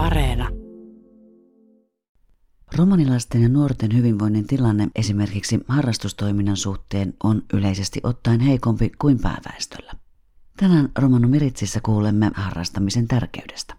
Areena. Romanilaisten ja nuorten hyvinvoinnin tilanne esimerkiksi harrastustoiminnan suhteen on yleisesti ottaen heikompi kuin pääväestöllä. Tänään Romano Miritsissä kuulemme harrastamisen tärkeydestä.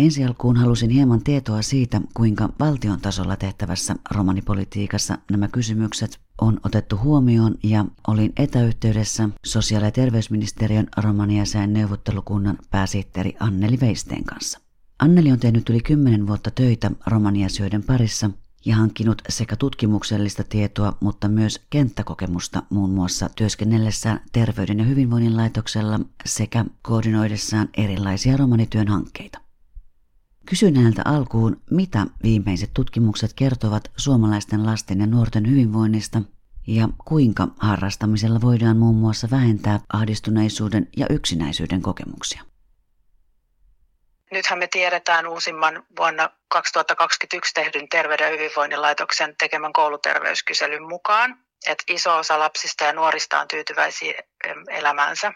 Ensi alkuun halusin hieman tietoa siitä, kuinka valtion tasolla tehtävässä romanipolitiikassa nämä kysymykset on otettu huomioon ja olin etäyhteydessä sosiaali- ja terveysministeriön romaniasään neuvottelukunnan pääsihteeri Anneli Veisteen kanssa. Anneli on tehnyt yli 10 vuotta töitä romaniasioiden parissa ja hankkinut sekä tutkimuksellista tietoa, mutta myös kenttäkokemusta muun muassa työskennellessään Terveyden ja hyvinvoinnin laitoksella sekä koordinoidessaan erilaisia romanityön hankkeita. Kysyin häneltä alkuun, mitä viimeiset tutkimukset kertovat suomalaisten lasten ja nuorten hyvinvoinnista ja kuinka harrastamisella voidaan muun muassa vähentää ahdistuneisuuden ja yksinäisyyden kokemuksia. Nythän me tiedetään uusimman vuonna 2021 tehdyn Terveyden ja hyvinvoinnin laitoksen tekemän kouluterveyskyselyn mukaan, että iso osa lapsista ja nuorista on tyytyväisiä elämäänsä,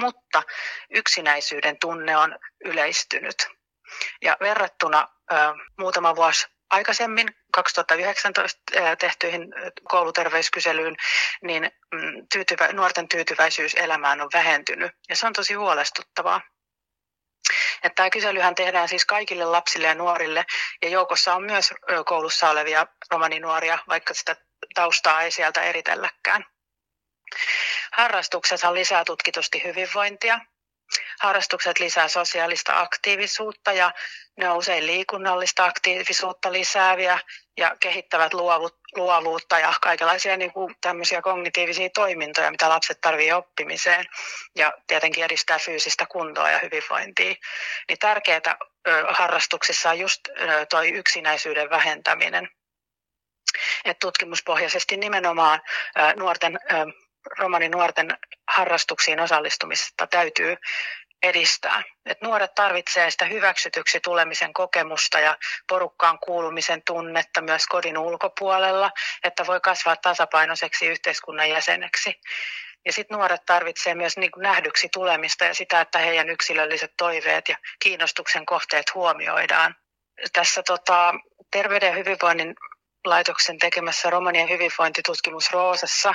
mutta yksinäisyyden tunne on yleistynyt. Ja verrattuna ö, muutama vuosi aikaisemmin 2019 tehtyihin kouluterveyskyselyyn, niin mm, tyytyvä, nuorten tyytyväisyys elämään on vähentynyt. Ja se on tosi huolestuttavaa. Että tämä kyselyhän tehdään siis kaikille lapsille ja nuorille, ja joukossa on myös koulussa olevia romaninuoria, vaikka sitä taustaa ei sieltä eritelläkään. Harrastuksethan lisää tutkitusti hyvinvointia, Harrastukset lisää sosiaalista aktiivisuutta ja ne on usein liikunnallista aktiivisuutta lisääviä ja kehittävät luovuutta ja kaikenlaisia niin kuin tämmöisiä kognitiivisia toimintoja, mitä lapset tarvitsevat oppimiseen ja tietenkin edistää fyysistä kuntoa ja hyvinvointia. Niin tärkeää harrastuksissa on just toi yksinäisyyden vähentäminen. Et tutkimuspohjaisesti nimenomaan nuorten romaninuorten harrastuksiin osallistumista täytyy edistää. Et nuoret tarvitsevat sitä hyväksytyksi tulemisen kokemusta ja porukkaan kuulumisen tunnetta myös kodin ulkopuolella, että voi kasvaa tasapainoiseksi yhteiskunnan jäseneksi. Ja sitten nuoret tarvitsevat myös niin nähdyksi tulemista ja sitä, että heidän yksilölliset toiveet ja kiinnostuksen kohteet huomioidaan. Tässä tota, terveyden ja hyvinvoinnin laitoksen tekemässä Romanian hyvinvointitutkimus Roosassa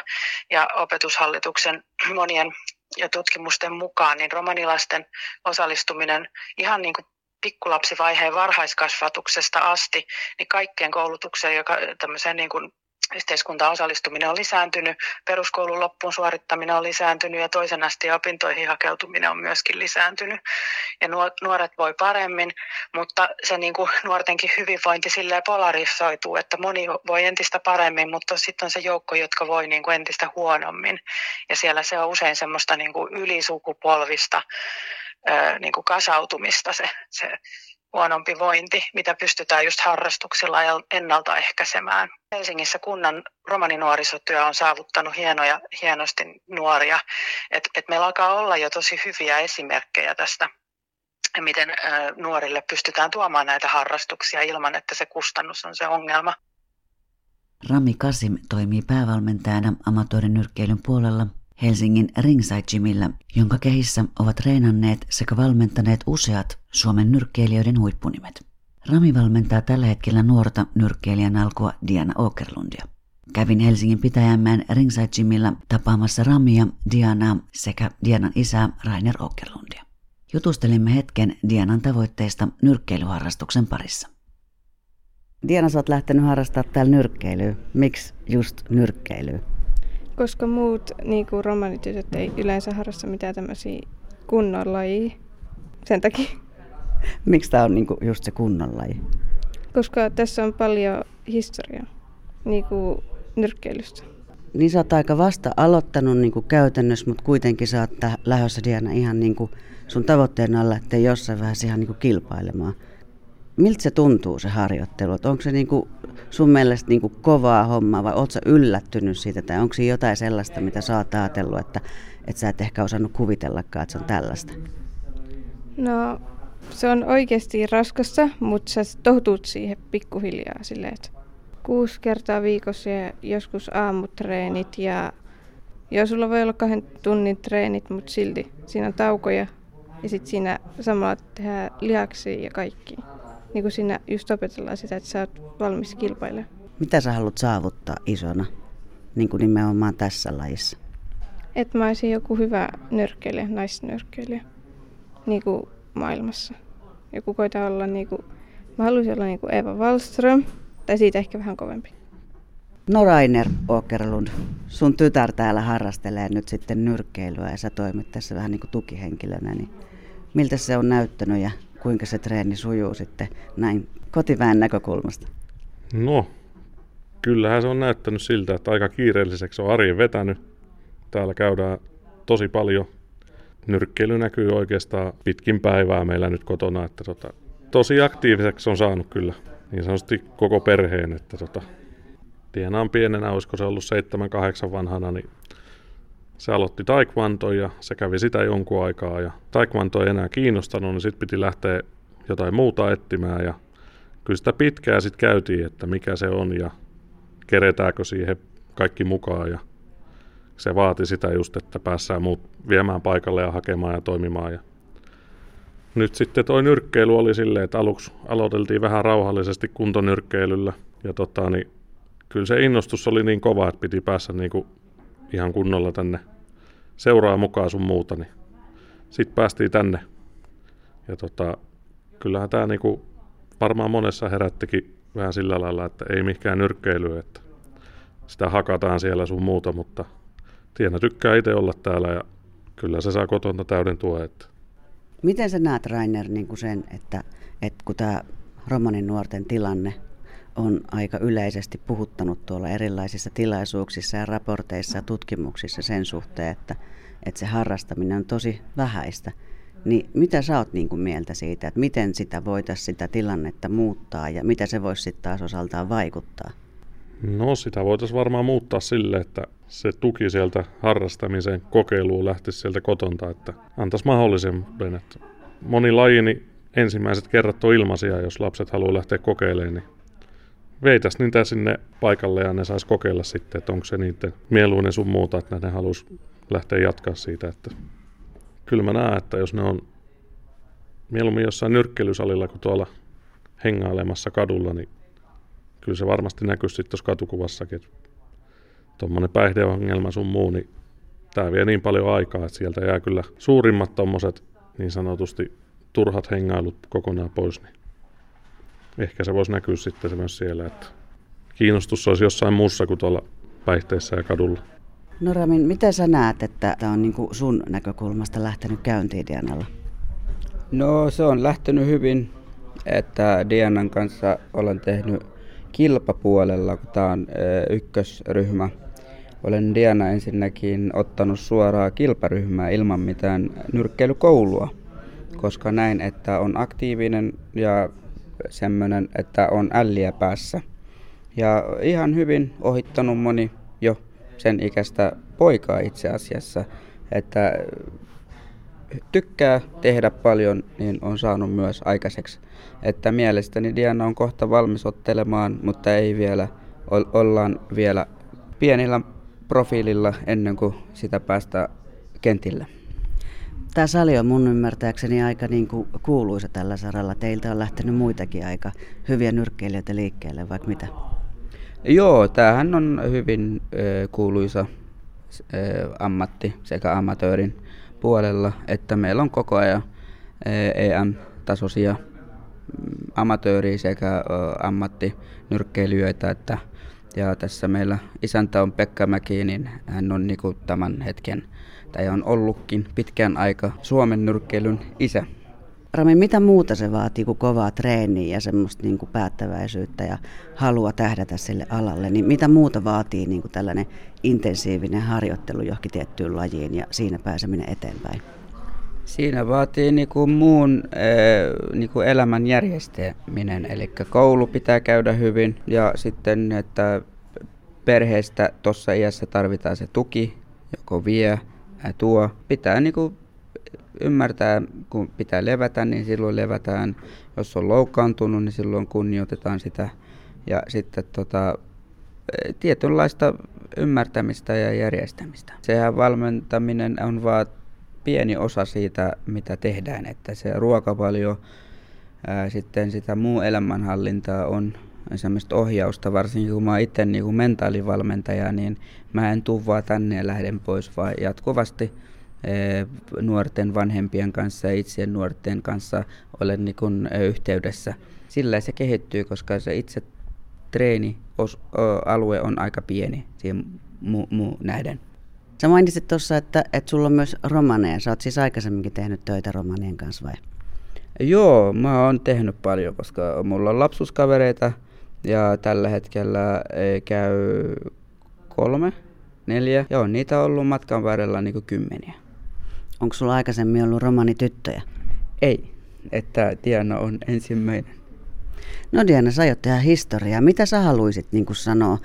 ja opetushallituksen monien ja tutkimusten mukaan, niin romanilasten osallistuminen ihan niin kuin pikkulapsivaiheen varhaiskasvatuksesta asti, niin kaikkeen koulutukseen, joka tämmöiseen niin kuin yhteiskuntaan osallistuminen on lisääntynyt, peruskoulun loppuun suorittaminen on lisääntynyt ja toisen asteen opintoihin hakeutuminen on myöskin lisääntynyt. Ja nuoret voi paremmin, mutta se niin kuin nuortenkin hyvinvointi silleen polarisoituu, että moni voi entistä paremmin, mutta sitten on se joukko, jotka voi niin kuin entistä huonommin. Ja siellä se on usein semmoista niin kuin ylisukupolvista niin kuin kasautumista se, se huonompi vointi, mitä pystytään just harrastuksilla ennaltaehkäisemään. Helsingissä kunnan romaninuorisotyö on saavuttanut hienoja, hienosti nuoria. Et, et meillä alkaa olla jo tosi hyviä esimerkkejä tästä, miten nuorille pystytään tuomaan näitä harrastuksia ilman, että se kustannus on se ongelma. Rami Kasim toimii päävalmentajana amatöörinyrkkeilyn puolella Helsingin Ringside Gymillä, jonka kehissä ovat treenanneet sekä valmentaneet useat Suomen nyrkkeilijöiden huippunimet. Rami valmentaa tällä hetkellä nuorta nyrkkeilijän alkua Diana Okerlundia. Kävin Helsingin pitäjämään Ringside Gymillä tapaamassa Ramia, Dianaa sekä Dianan isää Rainer Okerlundia. Jutustelimme hetken Dianan tavoitteista nyrkkeilyharrastuksen parissa. Diana, sä oot lähtenyt harrastamaan täällä nyrkkeilyä. Miksi just nyrkkeilyä? Koska muut niin kuin romanitytöt ei yleensä harrasta mitään tämmöisiä kunnon lajia. Sen takia. Miksi tämä on niin kuin just se kunnon laji? Koska tässä on paljon historiaa niin kuin nyrkkeilystä. Niin sä oot aika vasta aloittanut niin kuin käytännössä, mutta kuitenkin sä oot lähdössä Diana ihan niin kuin sun tavoitteena olla, että jossain vaiheessa ihan niin kuin kilpailemaan. Miltä se tuntuu se harjoittelu? Että onko se niin kuin sun mielestä niin kuin kovaa hommaa vai ootko yllättynyt siitä tai onko siinä jotain sellaista, mitä sä oot ajatellut, että, että sä et ehkä osannut kuvitellakaan, että se on tällaista? No se on oikeasti raskasta, mutta sä totut siihen pikkuhiljaa silleen, että kuusi kertaa viikossa ja joskus aamutreenit ja Joo, sulla voi olla kahden tunnin treenit, mutta silti siinä on taukoja ja sitten siinä samalla tehdään lihaksia ja kaikki. Niin kuin siinä just opetellaan sitä, että sä oot valmis kilpailemaan. Mitä sä haluat saavuttaa isona, niin kuin nimenomaan tässä lajissa? Että mä olisin joku hyvä nyrkkeilijä, naisnyrkkeilijä, niin kuin maailmassa. Joku koita olla niin kuin, mä haluaisin olla niin kuin Eva Wallström, tai siitä ehkä vähän kovempi. No Rainer Åkerlund, sun tytär täällä harrastelee nyt sitten nyrkkeilyä ja sä toimit tässä vähän niin kuin tukihenkilönä, niin miltä se on näyttänyt ja kuinka se treeni sujuu sitten näin kotiväen näkökulmasta? No, kyllähän se on näyttänyt siltä, että aika kiireelliseksi on arjen vetänyt. Täällä käydään tosi paljon. Nyrkkeily näkyy oikeastaan pitkin päivää meillä nyt kotona, että tota, tosi aktiiviseksi on saanut kyllä niin sanotusti koko perheen, että tota, tienaan pienenä, olisiko se ollut 7-8 vanhana, niin se aloitti taekwondo ja se kävi sitä jonkun aikaa ja taekwondo ei enää kiinnostanut, niin sitten piti lähteä jotain muuta etsimään ja kyllä sitä pitkään sitten käytiin, että mikä se on ja keretäänkö siihen kaikki mukaan ja se vaati sitä just, että päässään muut viemään paikalle ja hakemaan ja toimimaan. Ja nyt sitten toi nyrkkeily oli silleen, että aluksi aloiteltiin vähän rauhallisesti kuntonyrkkeilyllä ja tota, niin kyllä se innostus oli niin kova, että piti päässä niin kuin ihan kunnolla tänne seuraa mukaan sun muuta, niin sitten päästiin tänne. Ja tota, kyllähän tämä niinku varmaan monessa herättikin vähän sillä lailla, että ei mikään nyrkkeily, että sitä hakataan siellä sun muuta, mutta Tiena tykkää itse olla täällä ja kyllä se saa kotona täyden tuo. Että. Miten sä näet, Rainer, niin kuin sen, että, että kun tämä romanin nuorten tilanne on aika yleisesti puhuttanut tuolla erilaisissa tilaisuuksissa ja raporteissa ja tutkimuksissa sen suhteen, että, että se harrastaminen on tosi vähäistä. Niin mitä sä oot niin kuin mieltä siitä, että miten sitä voitaisiin sitä tilannetta muuttaa ja mitä se voisi sitten taas osaltaan vaikuttaa? No sitä voitaisiin varmaan muuttaa sille, että se tuki sieltä harrastamisen kokeiluun lähtisi sieltä kotonta, että antaisi mahdollisuuden, että moni laji, niin ensimmäiset kerrat on ilmaisia, jos lapset haluaa lähteä kokeilemaan, niin veitäisi niitä sinne paikalle ja ne saisi kokeilla sitten, että onko se niiden mieluinen sun muuta, että ne haluaisi lähteä jatkaa siitä. Että kyllä mä näen, että jos ne on mieluummin jossain nyrkkeilysalilla kuin tuolla hengailemassa kadulla, niin kyllä se varmasti näkyy sitten tuossa katukuvassakin. Tuommoinen päihdeongelma sun muu, niin tämä vie niin paljon aikaa, että sieltä jää kyllä suurimmat tuommoiset niin sanotusti turhat hengailut kokonaan pois. Niin ehkä se voisi näkyä sitten myös siellä, että kiinnostus olisi jossain muussa kuin tuolla päihteissä ja kadulla. No Ramin, miten sä näet, että tämä on niinku sun näkökulmasta lähtenyt käyntiin Dianalla? No se on lähtenyt hyvin, että Dianan kanssa olen tehnyt kilpapuolella, kun tämä on ykkösryhmä. Olen Diana ensinnäkin ottanut suoraa kilparyhmää ilman mitään nyrkkeilykoulua, koska näin, että on aktiivinen ja semmoinen, että on älliä päässä. Ja ihan hyvin ohittanut moni jo sen ikäistä poikaa itse asiassa, että tykkää tehdä paljon, niin on saanut myös aikaiseksi. Että mielestäni Diana on kohta valmis ottelemaan, mutta ei vielä, ollaan vielä pienillä profiililla ennen kuin sitä päästä kentille. Tämä sali on mun ymmärtääkseni aika niin kuin kuuluisa tällä saralla. Teiltä on lähtenyt muitakin aika hyviä nyrkkeilijöitä liikkeelle, vaikka mitä? Joo, tämähän on hyvin kuuluisa ammatti sekä amatöörin puolella, että meillä on koko ajan EM-tasoisia mm, amatööri sekä ammattinyrkkeilijöitä, että ja tässä meillä isäntä on Pekka Mäki, niin hän on niin tämän hetken, tai on ollutkin pitkän aika Suomen nyrkkeilyn isä. Rami, mitä muuta se vaatii kuin kovaa treeniä ja semmoista niin kuin päättäväisyyttä ja halua tähdätä sille alalle? Niin mitä muuta vaatii niin kuin tällainen intensiivinen harjoittelu johonkin tiettyyn lajiin ja siinä pääseminen eteenpäin? Siinä vaatii niin kuin muun niin kuin elämän järjestäminen, eli koulu pitää käydä hyvin ja sitten, että perheestä tuossa iässä tarvitaan se tuki, joko vie ja tuo. Pitää niin kuin ymmärtää, kun pitää levätä, niin silloin levätään. Jos on loukkaantunut, niin silloin kunnioitetaan sitä. Ja sitten tota, tietynlaista ymmärtämistä ja järjestämistä. Sehän valmentaminen on vaan pieni osa siitä, mitä tehdään, että se ruokavalio, Sitten sitä muu elämänhallintaa on semmoista ohjausta, varsinkin kun mä oon itse niin mentaalivalmentaja, niin mä en tuu vaan tänne ja lähden pois, vaan jatkuvasti nuorten vanhempien kanssa ja itse nuorten kanssa olen niin kuin yhteydessä. Sillä se kehittyy, koska se itse treenialue on aika pieni siihen muu, muu nähden. Sä mainitsit tuossa, että, että sulla on myös romaneja. Sä oot siis aikaisemminkin tehnyt töitä romanien kanssa vai? Joo, mä oon tehnyt paljon, koska mulla on lapsuskavereita ja tällä hetkellä käy kolme, neljä. Joo, niitä on ollut matkan varrella niin kymmeniä. Onko sulla aikaisemmin ollut romanityttöjä? Ei, että Diana on ensimmäinen. No Diana, sä aiot tehdä historiaa. Mitä sä haluaisit niin sanoa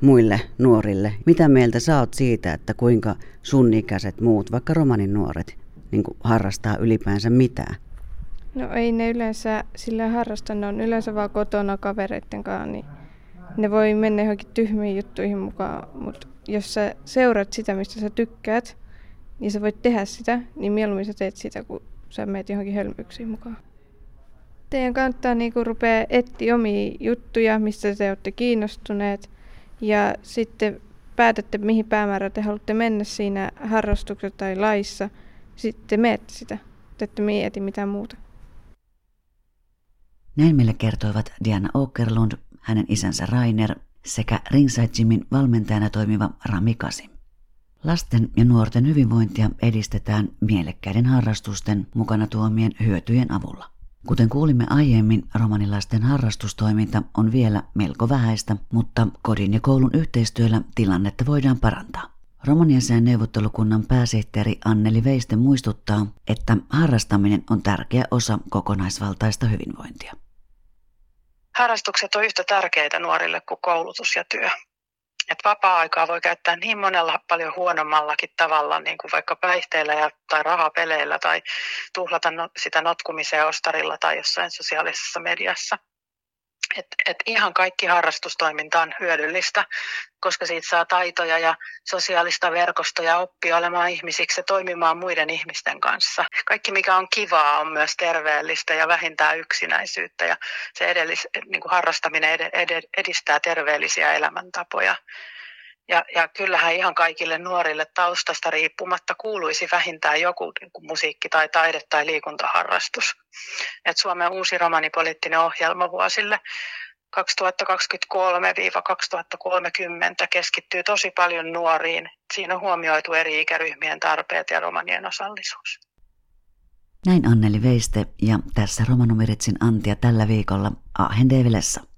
muille nuorille? Mitä mieltä sä oot siitä, että kuinka sun ikäiset muut, vaikka romanin nuoret, niin harrastaa ylipäänsä mitään? No ei ne yleensä sillä harrasta, ne on yleensä vaan kotona kavereiden kanssa, niin ne voi mennä johonkin tyhmiin juttuihin mukaan, mutta jos sä seuraat sitä, mistä sä tykkäät, ja sä voit tehdä sitä, niin mieluummin sä teet sitä, kun sä meet johonkin hölmyksiin mukaan. Teidän kannattaa niinku rupea etsiä omia juttuja, mistä te olette kiinnostuneet, ja sitten päätätte, mihin päämäärään te haluatte mennä siinä harrastuksessa tai laissa. Sitten meette sitä. Te ette mieti mitään muuta. Näin meille kertoivat Diana Åkerlund, hänen isänsä Rainer sekä Ringside Jimin valmentajana toimiva Rami Kasi. Lasten ja nuorten hyvinvointia edistetään mielekkäiden harrastusten mukana tuomien hyötyjen avulla. Kuten kuulimme aiemmin, romanilaisten harrastustoiminta on vielä melko vähäistä, mutta kodin ja koulun yhteistyöllä tilannetta voidaan parantaa. Romaniasään neuvottelukunnan pääsihteeri Anneli Veiste muistuttaa, että harrastaminen on tärkeä osa kokonaisvaltaista hyvinvointia. Harrastukset on yhtä tärkeitä nuorille kuin koulutus ja työ. Et vapaa-aikaa voi käyttää niin monella paljon huonommallakin tavalla, niin kuin vaikka päihteillä ja, tai rahapeleillä tai tuhlata no, sitä notkumiseen ostarilla tai jossain sosiaalisessa mediassa. Et, et ihan kaikki harrastustoiminta on hyödyllistä, koska siitä saa taitoja ja sosiaalista verkostoja oppia olemaan ihmisiksi ja toimimaan muiden ihmisten kanssa. Kaikki mikä on kivaa on myös terveellistä ja vähintää yksinäisyyttä ja se edellis, niin kuin harrastaminen ed, ed, edistää terveellisiä elämäntapoja. Ja, ja kyllähän ihan kaikille nuorille taustasta riippumatta kuuluisi vähintään joku niin musiikki- tai taide- tai liikuntaharrastus. Et Suomen uusi romanipoliittinen ohjelma vuosille 2023-2030 keskittyy tosi paljon nuoriin. Siinä on huomioitu eri ikäryhmien tarpeet ja romanien osallisuus. Näin Anneli Veiste ja tässä Romanumeritsin Antia tällä viikolla Ahendevilessä.